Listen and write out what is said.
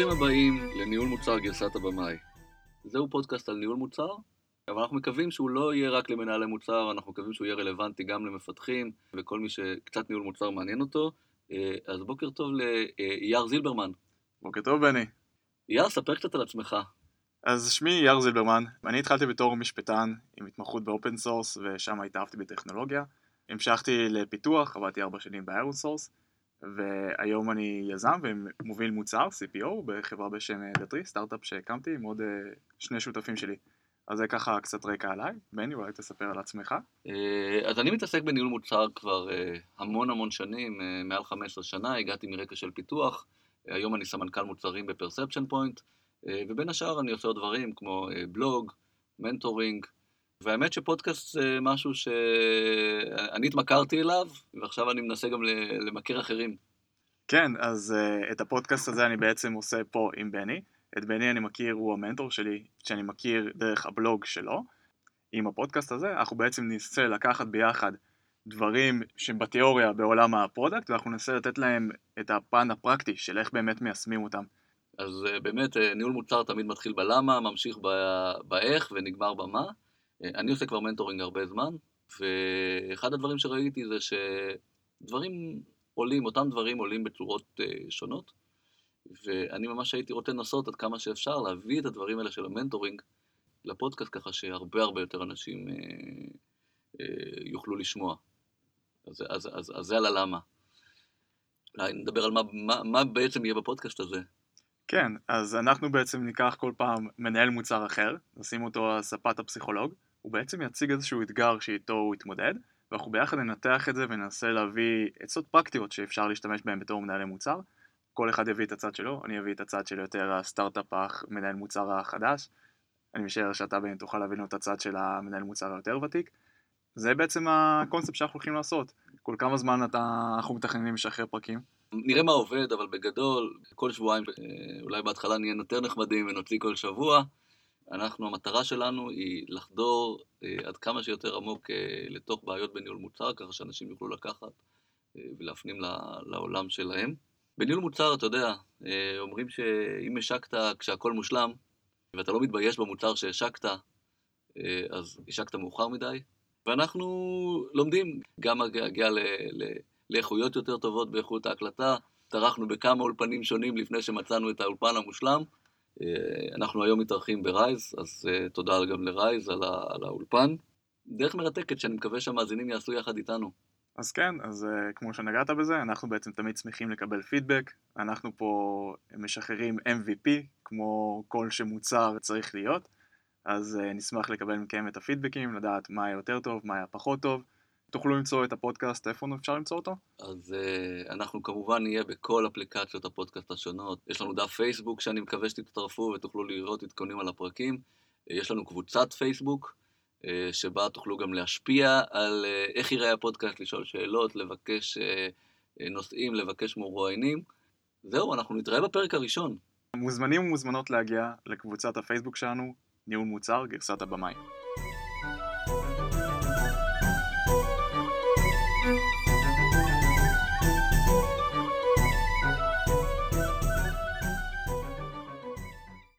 ברוכים הבאים לניהול מוצר גרסת הבמאי. זהו פודקאסט על ניהול מוצר, אבל אנחנו מקווים שהוא לא יהיה רק למנהלי מוצר, אנחנו מקווים שהוא יהיה רלוונטי גם למפתחים וכל מי שקצת ניהול מוצר מעניין אותו. אה, אז בוקר טוב לאייר זילברמן. בוקר טוב, בני. אייר, ספר קצת על עצמך. אז שמי אייר זילברמן, ואני התחלתי בתור משפטן עם התמחות ב open source, ושם התאהבתי בטכנולוגיה. המשכתי לפיתוח, עבדתי ארבע שנים ב ironSource, והיום אני יזם ומוביל מוצר, CPO, בחברה בשם Datree, סטארט-אפ שהקמתי עם עוד אה, שני שותפים שלי. אז זה ככה קצת רקע עליי. בני, אולי תספר על עצמך. אה, אז אני מתעסק בניהול מוצר כבר אה, המון המון שנים, מעל 15 שנה, הגעתי מרקע של פיתוח, היום אני סמנכ"ל מוצרים ב Perception Point, ובין השאר אני עושה עוד דברים כמו בלוג, mentoring, והאמת שפודקאסט זה משהו שאני התמכרתי אליו, ועכשיו אני מנסה גם למכר אחרים. כן, אז אה, את הפודקאסט הזה אני בעצם עושה פה עם בני. את בני אני מכיר, הוא המנטור שלי, שאני מכיר דרך הבלוג שלו. עם הפודקאסט הזה אנחנו בעצם ננסה לקחת ביחד דברים שהם בתיאוריה בעולם ה product, ואנחנו ננסה לתת להם את הפן הפרקטי של איך באמת מיישמים אותם. אז אה, באמת, אה, ניהול מוצר תמיד מתחיל בלמה, ממשיך באיך ונגמר במה. אני עושה כבר mentoring הרבה זמן, ואחד הדברים שראיתי זה שדברים עולים, אותם דברים עולים בצורות אה, שונות, ואני ממש הייתי רוצה לנסות עד כמה שאפשר להביא את הדברים האלה של ה mentoring לפודקאסט ככה שהרבה הרבה יותר אנשים אה, אה, יוכלו לשמוע. אז, אז, אז, אז זה על הלמה. אולי נדבר על מה, מה, מה בעצם יהיה בפודקאסט הזה. כן, אז אנחנו בעצם ניקח כל פעם מנהל מוצר אחר, נשים אותו על ספת הפסיכולוג, הוא בעצם יציג איזשהו אתגר שאיתו הוא יתמודד, ואנחנו ביחד ננתח את זה וננסה להביא עצות פרקטיות שאפשר להשתמש בהן בתור מנהלי מוצר. כל אחד יביא את הצד שלו, אני אביא את הצד של יותר הסטארט-אפ מנהל מוצר החדש. אני משער שאתה בן תוכל להביא לנו את הצד של המנהל מוצר היותר ותיק. זה בעצם הקונספט שאנחנו הולכים לעשות. כל כמה זמן אתה, אנחנו מתכננים לשחרר פרקים? נראה מה עובד, אבל בגדול, כל שבועיים, אה, אולי בהתחלה נהיה יותר נחמדים ונוציא כל שבוע. אנחנו, המטרה שלנו היא לחדור אה, עד כמה שיותר עמוק אה, לתוך בעיות בניהול מוצר, ככה שאנשים יוכלו לקחת אה, ולהפנים לעולם שלהם. בניהול מוצר, אתה יודע, אומרים שאם השקת כשהכול מושלם, ואתה לא מתבייש במוצר שהשקת, אז השקת מאוחר מדי. ואנחנו לומדים גם להגיע לאיכויות יותר טובות באיכות ההקלטה. טרחנו בכמה אולפנים שונים לפני שמצאנו את האולפן המושלם. אה, אנחנו היום מתארחים ברייז, אז אה, תודה גם לרייז על, על האולפן. דרך מרתקת שאני מקווה שהמאזינים יעשו יחד איתנו. אז כן, אז אה, כמו שנגעת בזה, אנחנו בעצם תמיד שמחים לקבל פידבק. אנחנו פה משחררים MVP, כמו שכל מוצר צריך להיות. אז אה, נשמח לקבל מכם את הפידבקים, לדעת מה היה יותר טוב, מה היה פחות טוב. תוכלו למצוא את הפודקאסט, איפה אפשר למצוא אותו? אז אה, אנחנו כמובן נהיה בכל אפליקציות הפודקאסט השונות. יש לנו דף פייסבוק שאני מקווה שתצטרפו ותוכלו לראות עדכונים על הפרקים. Uh, יש לנו קבוצת פייסבוק, uh, שבה תוכלו גם להשפיע על uh, איך ייראה הפודקאסט, לשאול שאלות, לבקש uh, נושאים, לבקש מרואיינים. זהו, אנחנו נתראה בפרק הראשון. מוזמנים ומוזמנות להגיע לקבוצת הפייסבוק שלנו, ניהול מוצר, גרסת הבמאי.